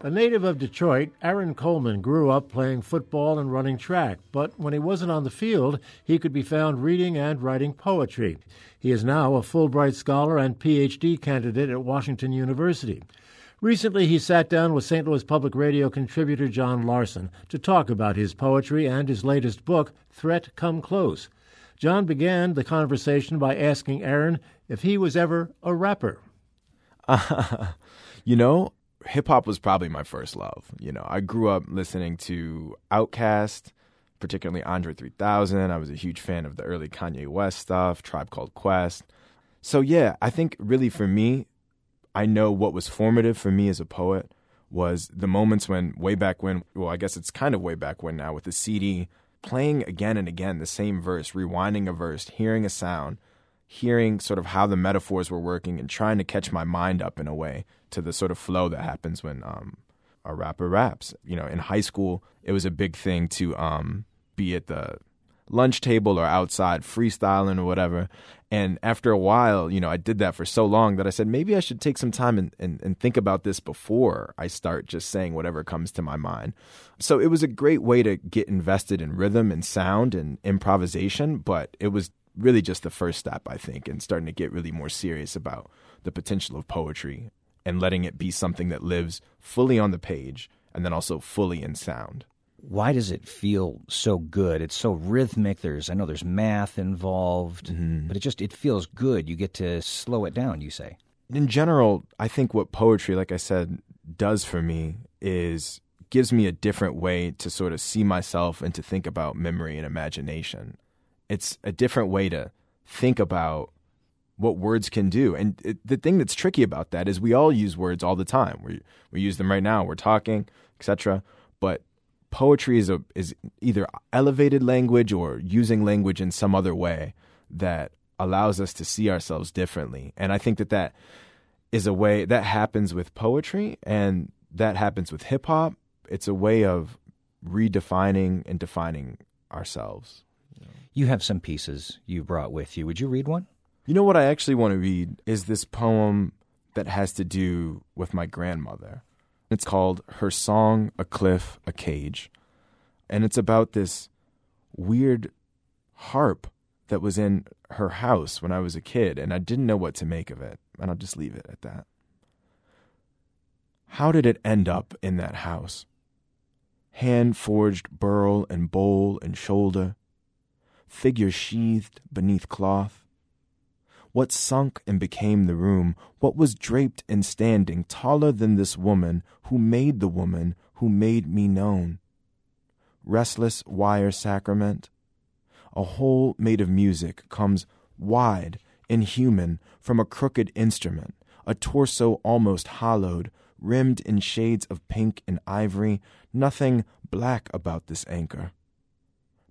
A native of Detroit, Aaron Coleman grew up playing football and running track, but when he wasn't on the field, he could be found reading and writing poetry. He is now a Fulbright Scholar and PhD candidate at Washington University. Recently, he sat down with St. Louis Public Radio contributor John Larson to talk about his poetry and his latest book, Threat Come Close. John began the conversation by asking Aaron if he was ever a rapper. Uh, you know, hip hop was probably my first love. You know, I grew up listening to Outkast, particularly Andre 3000. I was a huge fan of the early Kanye West stuff, Tribe Called Quest. So yeah, I think really for me, I know what was formative for me as a poet was the moments when way back when, well, I guess it's kind of way back when now with the CD, playing again and again the same verse, rewinding a verse, hearing a sound, hearing sort of how the metaphors were working and trying to catch my mind up in a way to the sort of flow that happens when um, a rapper raps. You know, in high school, it was a big thing to um, be at the lunch table or outside freestyling or whatever. And after a while, you know, I did that for so long that I said, maybe I should take some time and, and, and, think about this before I start just saying whatever comes to my mind. So it was a great way to get invested in rhythm and sound and improvisation, but it was really just the first step, I think, in starting to get really more serious about the potential of poetry and letting it be something that lives fully on the page and then also fully in sound. Why does it feel so good? It's so rhythmic. There's I know there's math involved, mm-hmm. but it just it feels good. You get to slow it down, you say. In general, I think what poetry, like I said, does for me is gives me a different way to sort of see myself and to think about memory and imagination it's a different way to think about what words can do. And it, the thing that's tricky about that is we all use words all the time. We we use them right now. We're talking, etc. But poetry is a is either elevated language or using language in some other way that allows us to see ourselves differently. And I think that that is a way that happens with poetry and that happens with hip hop. It's a way of redefining and defining ourselves. You have some pieces you brought with you. Would you read one? You know what I actually want to read is this poem that has to do with my grandmother. It's called Her Song, A Cliff, a Cage. And it's about this weird harp that was in her house when I was a kid, and I didn't know what to make of it. And I'll just leave it at that. How did it end up in that house? Hand forged burl and bowl and shoulder, figure sheathed beneath cloth? What sunk and became the room? What was draped and standing taller than this woman who made the woman who made me known? Restless wire sacrament? A hole made of music comes wide, inhuman, from a crooked instrument, a torso almost hollowed, rimmed in shades of pink and ivory, nothing black about this anchor.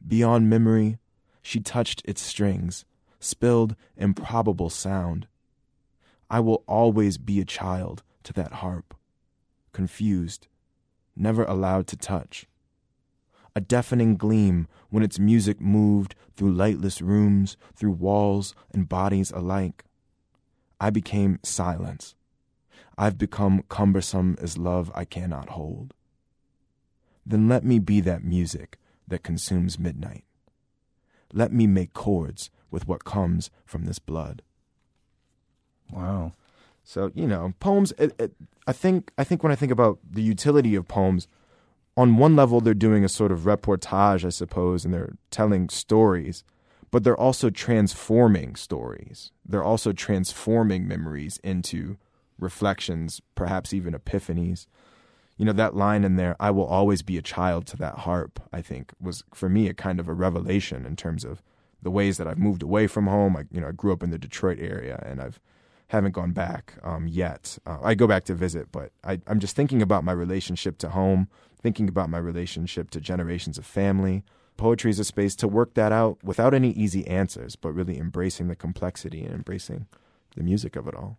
Beyond memory, she touched its strings, spilled improbable sound. I will always be a child to that harp, confused, never allowed to touch. A deafening gleam when its music moved through lightless rooms, through walls and bodies alike. I became silence. I've become cumbersome as love I cannot hold. Then let me be that music that consumes midnight. Let me make chords with what comes from this blood. Wow. So you know, poems. It, it, I think I think when I think about the utility of poems, on one level they're doing a sort of reportage, I suppose, and they're telling stories, but they're also transforming stories. They're also transforming memories into reflections, perhaps even epiphanies you know that line in there i will always be a child to that harp i think was for me a kind of a revelation in terms of the ways that i've moved away from home. I you know i grew up in the detroit area and i've haven't gone back um, yet. Uh, i go back to visit but I, i'm just thinking about my relationship to home thinking about my relationship to generations of family. Poetry is a space to work that out without any easy answers, but really embracing the complexity and embracing the music of it all.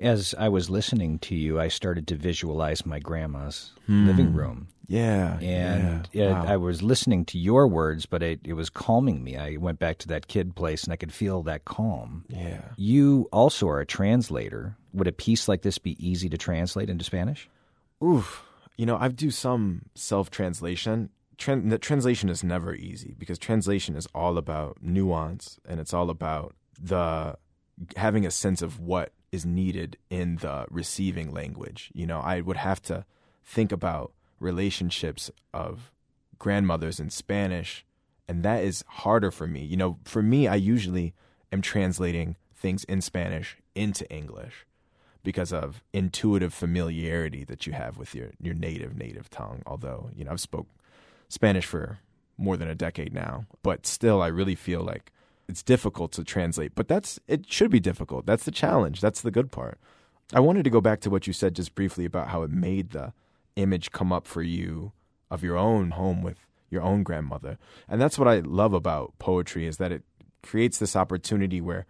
As I was listening to you, I started to visualize my grandma's hmm. living room. Yeah. And yeah. it- Wow. I was listening to your words, but it, it was calming me. I went back to that kid place and I could feel that calm. yeah. You also are a translator. Would a piece like this be easy to translate into Spanish? Oof. You know, I do some self translation. Tran- the translation is never easy because translation is all about nuance and it's all about the having a sense of what is needed in the receiving language. You know, I would have to think about relationships of grandmothers in Spanish, and that is harder for me. You know, for me, I usually am translating things in Spanish into English because of intuitive familiarity that you have with your your native native tongue. Although you know I've spoke Spanish for more than a decade now, but still I really feel like it's difficult to translate. But that's it should be difficult. That's the challenge. That's the good part. I wanted to go back to what you said just briefly about how it made the image come up for you of your own home with your own grandmother. And that's what I love about poetry is that it creates this opportunity where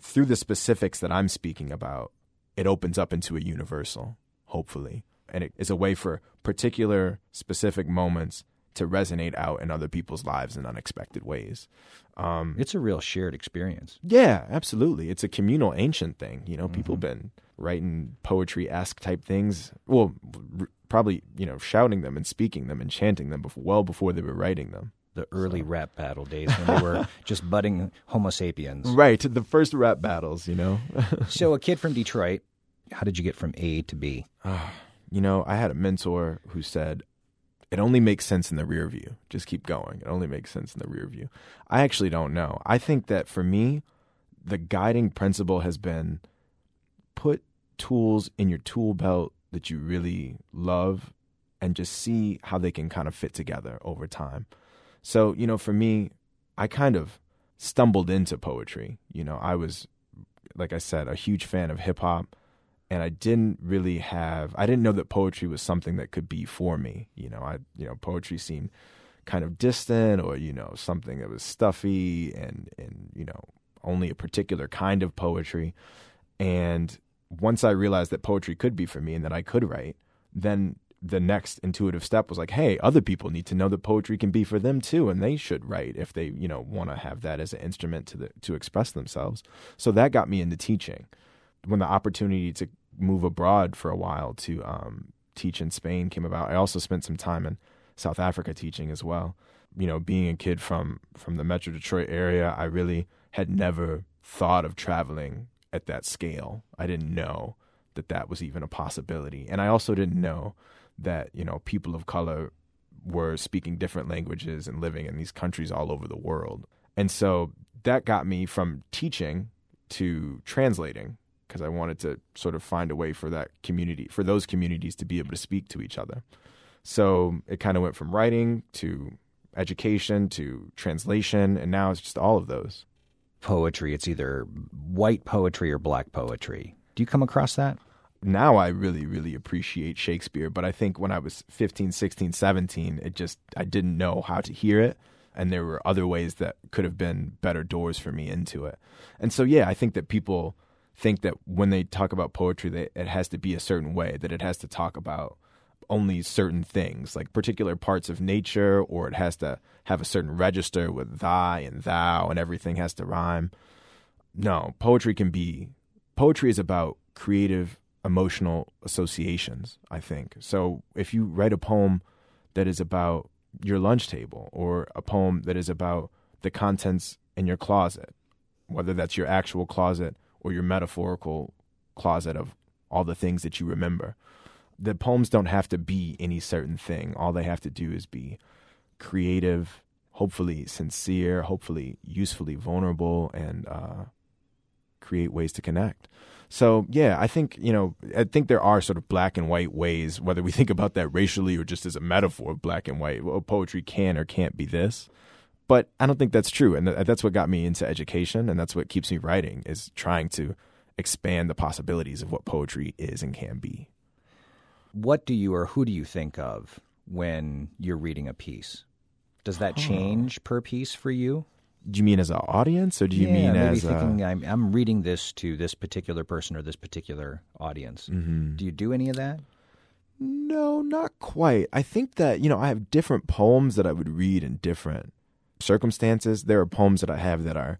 through the specifics that I'm speaking about, it opens up into a universal, hopefully. And it is a way for particular specific moments to resonate out in other people's lives in unexpected ways. Um, It's a real shared experience. yeah, absolutely. It's a communal ancient thing. You know, people Mm-hmm. been writing poetry esque type things. Well, r- probably, you know, shouting them and speaking them and chanting them before, well before they were writing them. The early rap battle days when they were just budding Homo sapiens. Right. The first rap battles, you know? So, a kid from Detroit, how did you get from A to B? you know, I had a mentor who said, it only makes sense in the rear view. Just keep going. It only makes sense in the rear view. I actually don't know. I think that for me, the guiding principle has been put tools in your tool belt that you really love and just see how they can kind of fit together over time. So, you know, for me, I kind of stumbled into poetry. You know, I was, like I said, a huge fan of hip hop and I didn't really have I didn't know that poetry was something that could be for me. You know, I you know, poetry seemed kind of distant or, you know, something that was stuffy and and, you know, only a particular kind of poetry. And once I realized that poetry could be for me and that I could write, then the next intuitive step was like, hey, other people need to know that poetry can be for them too, and they should write if they, you know, want to have that as an instrument to the, to express themselves. So that got me into teaching. When the opportunity to move abroad for a while to um, teach in Spain came about, I also spent some time in South Africa teaching as well. You know, being a kid from from the Metro Detroit area, I really had never thought of traveling at that scale. I didn't know that that was even a possibility, and I also didn't know that you know people of color were speaking different languages and living in these countries all over the world. And so that got me from teaching to translating because I wanted to sort of find a way for that community, for those communities to be able to speak to each other. So it kind of went from writing to education to translation, and now it's just all of those. Poetry, it's either white poetry or black poetry. Do you come across that? now I really, really appreciate Shakespeare. But I think when I was 15, 16, 17, it just, I didn't know how to hear it. And there were other ways that could have been better doors for me into it. And so, yeah, I think that people think that when they talk about poetry, that it has to be a certain way, that it has to talk about only certain things, like particular parts of nature, or it has to have a certain register with thy and thou, and everything has to rhyme. No, poetry can be, poetry is about creative emotional associations, I think. So if you write a poem that is about your lunch table or a poem that is about the contents in your closet, whether that's your actual closet or your metaphorical closet of all the things that you remember, the poems don't have to be any certain thing. All they have to do is be creative, hopefully sincere, hopefully usefully vulnerable, and uh, create ways to connect. So yeah, I think you know, I think there are sort of black and white ways, whether we think about that racially or just as a metaphor of black and white. Well, poetry can or can't be this, but I don't think that's true, and th- that's what got me into education, and that's what keeps me writing is trying to expand the possibilities of what poetry is and can be. What do you or who do you think of when you're reading a piece? Does that change per piece for you? Do you mean as an audience, or do you yeah, mean maybe as thinking a, I'm, I'm reading this to this particular person or this particular audience? Mm-hmm. Do you do any of that? No, not quite. I think that, you know, I have different poems that I would read in different circumstances. There are poems that I have that are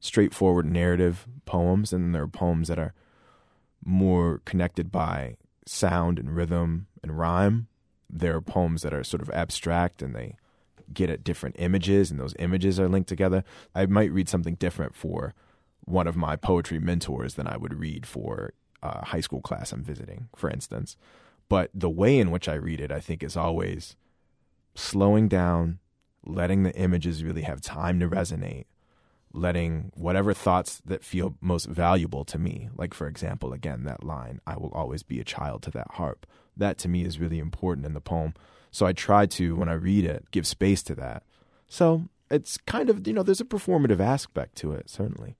straightforward narrative poems, and there are poems that are more connected by sound and rhythm and rhyme. There are poems that are sort of abstract and they get at different images, and those images are linked together. I might read something different for one of my poetry mentors than I would read for a high school class I'm visiting, for instance. But the way in which I read it, I think, is always slowing down, letting the images really have time to resonate, letting whatever thoughts that feel most valuable to me, like, for example, again, that line, I will always be a child to that harp. That to me is really important in the poem. So I try to, when I read it, give space to that. So it's kind of, you know, there's a performative aspect to it, certainly.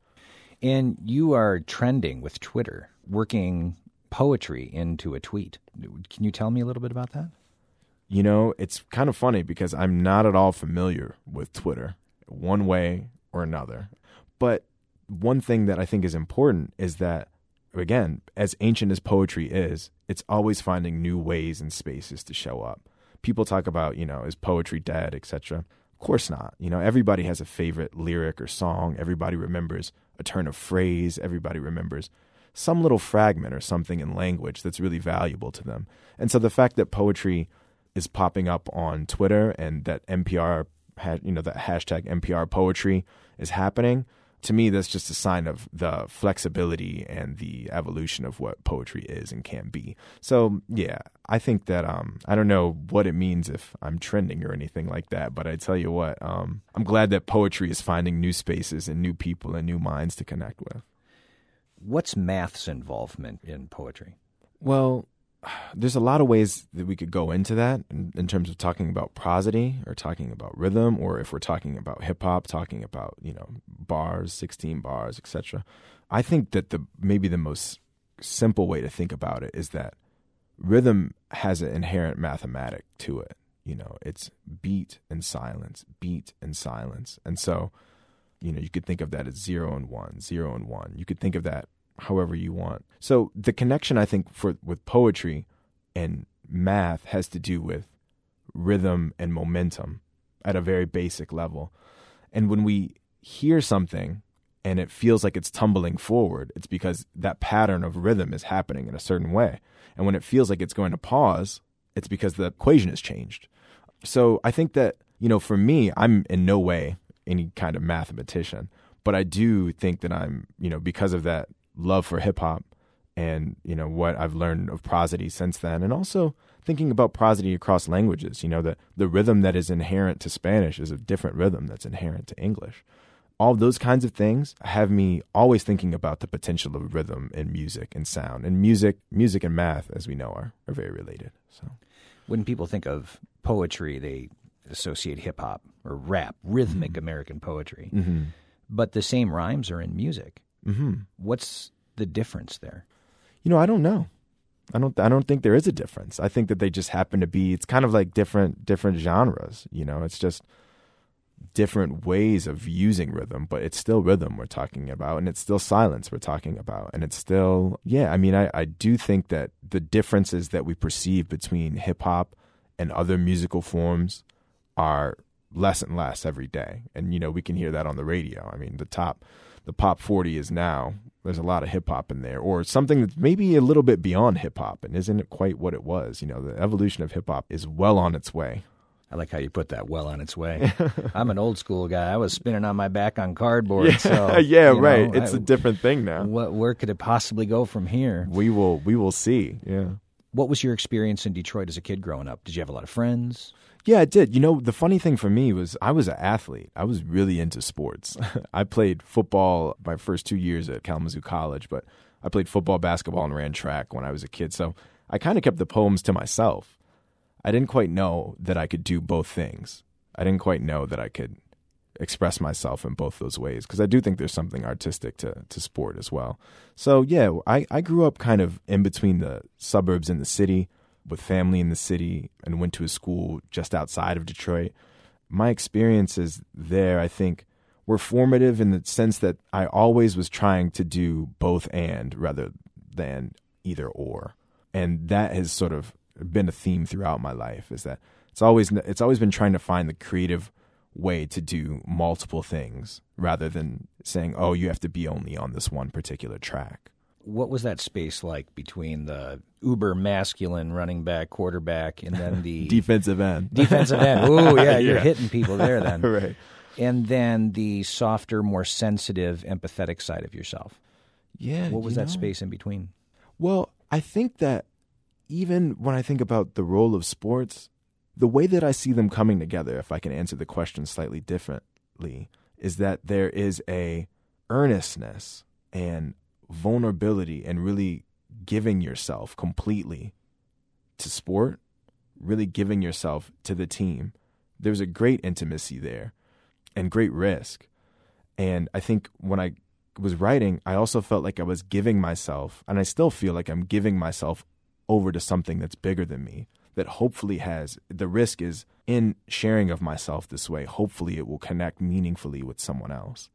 And you are trending with Twitter, working poetry into a tweet. Can you tell me a little bit about that? You know, it's kind of funny because I'm not at all familiar with Twitter, one way or another. But one thing that I think is important is that, again, as ancient as poetry is, it's always finding new ways and spaces to show up. People talk about, you know, is poetry dead, etc. Of course not. You know, everybody has a favorite lyric or song. Everybody remembers a turn of phrase. Everybody remembers some little fragment or something in language that's really valuable to them. And so the fact that poetry is popping up on Twitter and that NPR had, you know, that hashtag NPR poetry is happening, to me, that's just a sign of the flexibility and the evolution of what poetry is and can be. So, yeah, I think that um, I don't know what it means if I'm trending or anything like that, but I tell you what, um, I'm glad that poetry is finding new spaces and new people and new minds to connect with. What's math's involvement in poetry? Well, there's a lot of ways that we could go into that in, in, terms of talking about prosody or talking about rhythm, or if we're talking about hip hop, talking about you know bars, 16 bars, etc. I think that the maybe the most simple way to think about it is that rhythm has an inherent mathematic to it. You know, it's beat and silence, beat and silence, and so you know you could think of that as zero and one, zero and one. You could think of that however you want. So the connection I think for with poetry and math has to do with rhythm and momentum at a very basic level. And when we hear something and it feels like it's tumbling forward, it's because that pattern of rhythm is happening in a certain way. And when it feels like it's going to pause, it's because the equation has changed. So I think that, you know, for me, I'm in no way any kind of mathematician, but I do think that I'm, you know, because of that love for hip hop and you know what I've learned of prosody since then, and also thinking about prosody across languages. You know the the rhythm that is inherent to Spanish is a different rhythm that's inherent to English. All those kinds of things have me always thinking about the potential of rhythm in music and sound. And music, music and math, as we know, are are very related. So, when people think of poetry, they associate hip hop or rap, rhythmic mm-hmm. American poetry. Mm-hmm. But the same rhymes are in music. Mm-hmm. What's the difference there? You know, I don't know. I don't. I don't think there is a difference. I think that they just happen to be. It's kind of like different different genres. You know, it's just different ways of using rhythm, but it's still rhythm we're talking about, and it's still silence we're talking about, and it's still yeah. I mean, I I do think that the differences that we perceive between hip hop and other musical forms are less and less every day, and you know we can hear that on the radio. I mean, the top the pop 40 is now. There's a lot of hip hop in there, or something that's maybe a little bit beyond hip hop and isn't quite what it was. You know, the evolution of hip hop is well on its way. I like how you put that well on its way. I'm an old school guy. I was spinning on my back on cardboard. Yeah, so, yeah right. Know, it's I, a different thing now. What, where could it possibly go from here? We will. We will see. Yeah. What was your experience in Detroit as a kid growing up? Did you have a lot of friends? Yeah, it did. You know, the funny thing for me was I was an athlete. I was really into sports. I played football my first two years at Kalamazoo College, but I played football, basketball, and ran track when I was a kid. So I kind of kept the poems to myself. I didn't quite know that I could do both things. I didn't quite know that I could express myself in both those ways because I do think there's something artistic to, to sport as well. So, yeah, I, I grew up kind of in between the suburbs and the city with family in the city and went to a school just outside of Detroit. my experiences there, I think, were formative in the sense that I always was trying to do both and rather than either or. And that has sort of been a theme throughout my life is that it's always it's always been trying to find the creative way to do multiple things rather than saying, "Oh, you have to be only on this one particular track." What was that space like between the uber masculine running back, quarterback, and then the defensive end? Defensive end. Ooh, yeah, you're Yeah. hitting people there then. right. And then the softer, more sensitive, empathetic side of yourself. Yeah. What was that know? space in between? Well, I think that even when I think about the role of sports, the way that I see them coming together, if I can answer the question slightly differently, is that there is a earnestness and vulnerability and really giving yourself completely to sport, really giving yourself to the team. There's a great intimacy there and great risk. And I think when I was writing, I also felt like I was giving myself, and I still feel like I'm giving myself over to something that's bigger than me, that hopefully has the risk is in sharing of myself this way, hopefully it will connect meaningfully with someone else.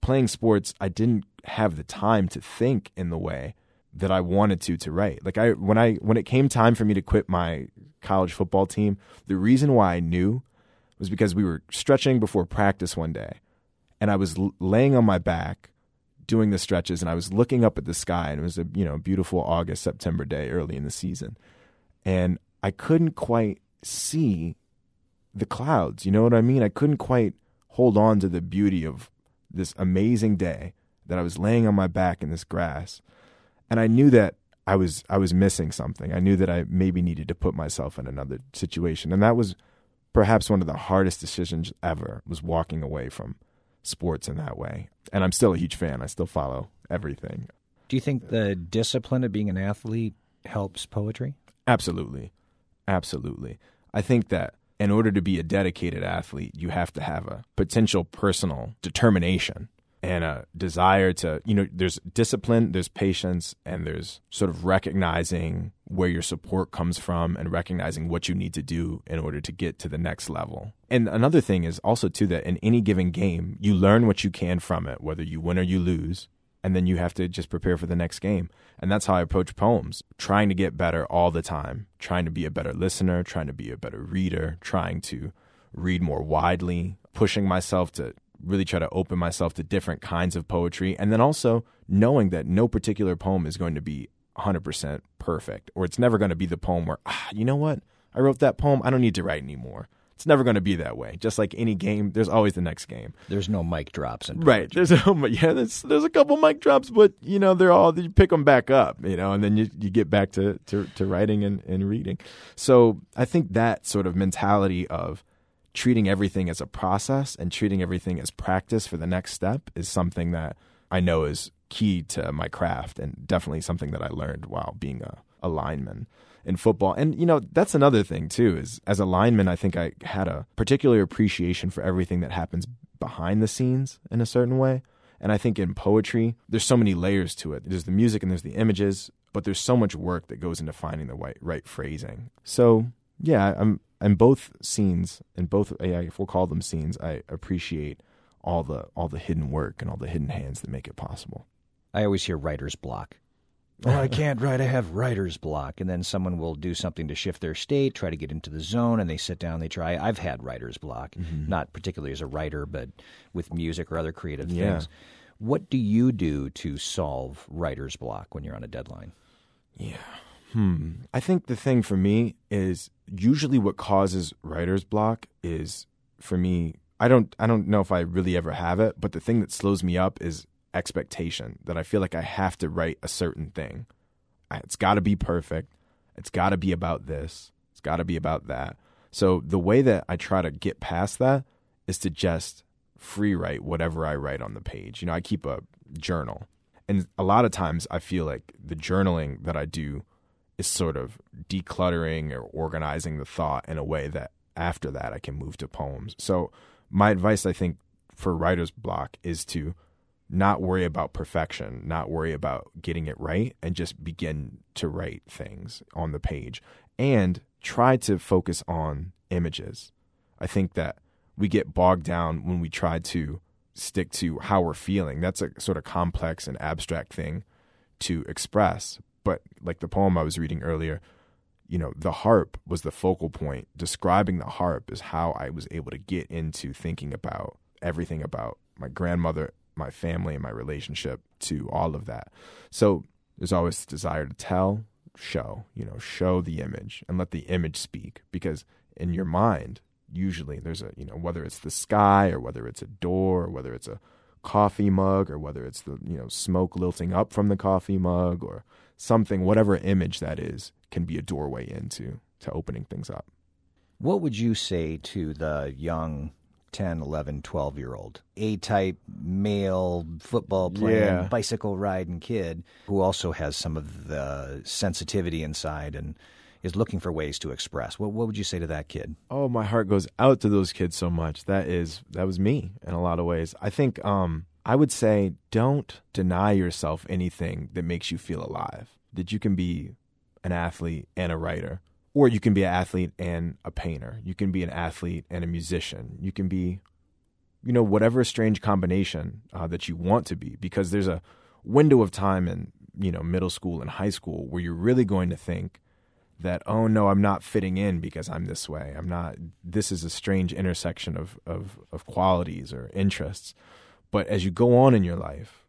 Playing sports, I didn't have the time to think in the way that I wanted to to write. Like I when I when it came time for me to quit my college football team, the reason why I knew was because we were stretching before practice one day and I was l- laying on my back doing the stretches and I was looking up at the sky and it was a you know beautiful August September day early in the season and I couldn't quite see the clouds you know what I mean I couldn't quite hold on to the beauty of this amazing day that I was laying on my back in this grass and I knew that I was I was missing something I knew that I maybe needed to put myself in another situation and that was perhaps one of the hardest decisions ever was walking away from sports in that way. And I'm still a huge fan. I still follow everything. Do you think the discipline of being an athlete helps poetry? Absolutely. Absolutely. I think that in order to be a dedicated athlete, you have to have a potential personal determination and a desire to, you know, there's discipline, there's patience, and there's sort of recognizing where your support comes from and recognizing what you need to do in order to get to the next level. And another thing is also, too, that in any given game, you learn what you can from it, whether you win or you lose. And then you have to just prepare for the next game. And that's how I approach poems, trying to get better all the time, trying to be a better listener, trying to be a better reader, trying to read more widely, pushing myself to really try to open myself to different kinds of poetry. And then also knowing that no particular poem is going to be 100% perfect, or it's never going to be the poem where, ah, you know what? I wrote that poem. I don't need to write anymore. It's never going to be that way. Just like any game, there's always the next game. There's no mic drops in Right. There's a yeah. There's there's a couple mic drops, but you know they're all you pick them back up, you know, and then you you get back to to, to writing and, and reading. So I think that sort of mentality of treating everything as a process and treating everything as practice for the next step is something that I know is key to my craft and definitely something that I learned while being a, a lineman in football. And you know, that's another thing too is as a lineman I think I had a particular appreciation for everything that happens behind the scenes in a certain way. And I think in poetry, there's so many layers to it. There's the music and there's the images, but there's so much work that goes into finding the right, right phrasing. So yeah, I'm in both scenes, in both yeah, if we'll call them scenes, I appreciate all the all the hidden work and all the hidden hands that make it possible. I always hear writer's block. Oh, I can't write. I have writer's block. And then someone will do something to shift their state, try to get into the zone, and they sit down, they try. I've had writer's block, not particularly as a writer, but with music or other creative Yeah. things. What do you do to solve writer's block when you're on a deadline? Yeah. Hmm. I think the thing for me is usually what causes writer's block is for me I don't I don't know if I really ever have it, but the thing that slows me up is expectation that I feel like I have to write a certain thing. It's got to be perfect. It's got to be about this. It's got to be about that. So the way that I try to get past that is to just free write whatever I write on the page. You know, I keep a journal. And a lot of times I feel like the journaling that I do is sort of decluttering or organizing the thought in a way that after that I can move to poems. So my advice I think for writer's block is to not worry about perfection, not worry about getting it right and just begin to write things on the page and try to focus on images. I think that we get bogged down when we try to stick to how we're feeling. That's a sort of complex and abstract thing to express. But like the poem I was reading earlier, you know, the harp was the focal point. Describing the harp is how I was able to get into thinking about everything about my grandmother, my family, and my relationship to all of that. So there's always the desire to tell, show, you know, show the image and let the image speak because in your mind, usually there's a, you know, whether it's the sky or whether it's a door or whether it's a coffee mug or whether it's the, you know, smoke lilting up from the coffee mug or something, whatever image that is, can be a doorway into to opening things up. What would you say to the young 10, 11, 12 year old A type male football playing, Yeah. bicycle riding kid who also has some of the sensitivity inside and is looking for ways to express? What, what would you say to that kid? Oh, my heart goes out to those kids so much. That is that was me in a lot of ways. I think um I would say don't deny yourself anything that makes you feel alive. That you can be an athlete and a writer, or you can be an athlete and a painter. You can be an athlete and a musician. You can be you know whatever strange combination uh, that you want to be because there's a window of time in you know middle school and high school where you're really going to think that oh no i'm not fitting in because i'm this way i'm not this is a strange intersection of of of qualities or interests but as you go on in your life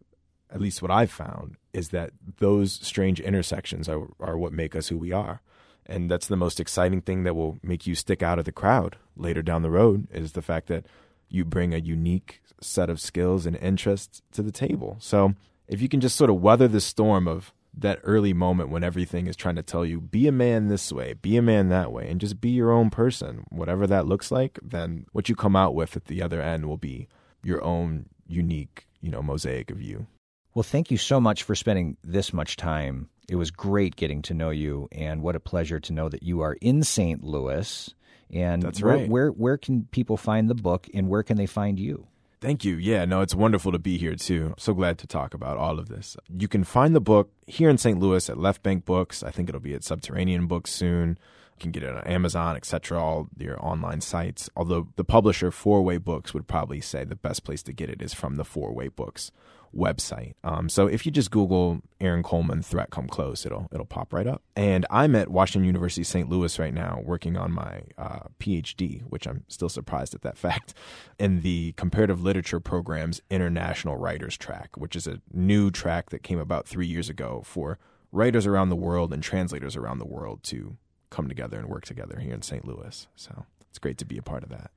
at least what i've found is that those strange intersections are are what make us who we are and that's the most exciting thing that will make you stick out of the crowd later down the road is the fact that you bring a unique set of skills and interests to the table so if you can just sort of weather the storm of that early moment when everything is trying to tell you be a man this way be a man that way and just be your own person whatever that looks like then what you come out with at the other end will be your own unique you know mosaic of you Well, thank you so much for spending this much time. It was great getting to know you, and what a pleasure to know that you are in St. Louis. And That's where, right. where where can people find the book, and where can they find you? Thank you. Yeah, no, it's wonderful to be here too. So glad to talk about all of this. You can find the book here in St. Louis at Left Bank Books. I think it'll be at Subterranean Books soon. You can get it on Amazon, etc., all your online sites. Although the publisher Four Way Books would probably say the best place to get it is from the Four Way Books website. Um, so if you just Google Aaron Coleman threat come close, it'll it'll pop right up. And I'm at Washington University St. Louis right now, working on my uh, PhD, which I'm still surprised at that fact, in the comparative literature program's international writers track, which is a new track that came about three years ago for writers around the world and translators around the world to come together and work together here in St. Louis. So it's great to be a part of that.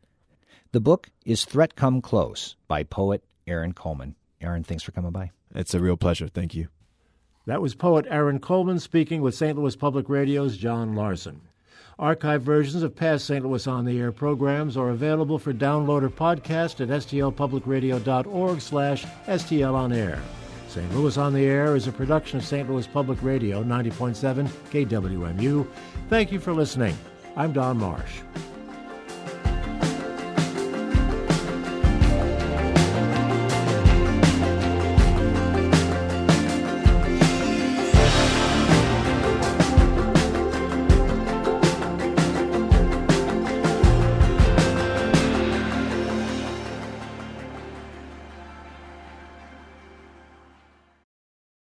The book is Threat Come Close by poet Aaron Coleman. Aaron, thanks for coming by. It's a real pleasure. Thank you. That was poet Aaron Coleman speaking with St. Louis Public Radio's John Larson. Archive versions of past St. Louis On the Air programs are available for download or podcast at stlpublicradio.org slash stlonair. St. Louis On the Air is a production of St. Louis Public Radio 90.7 KWMU. Thank you for listening. I'm Don Marsh.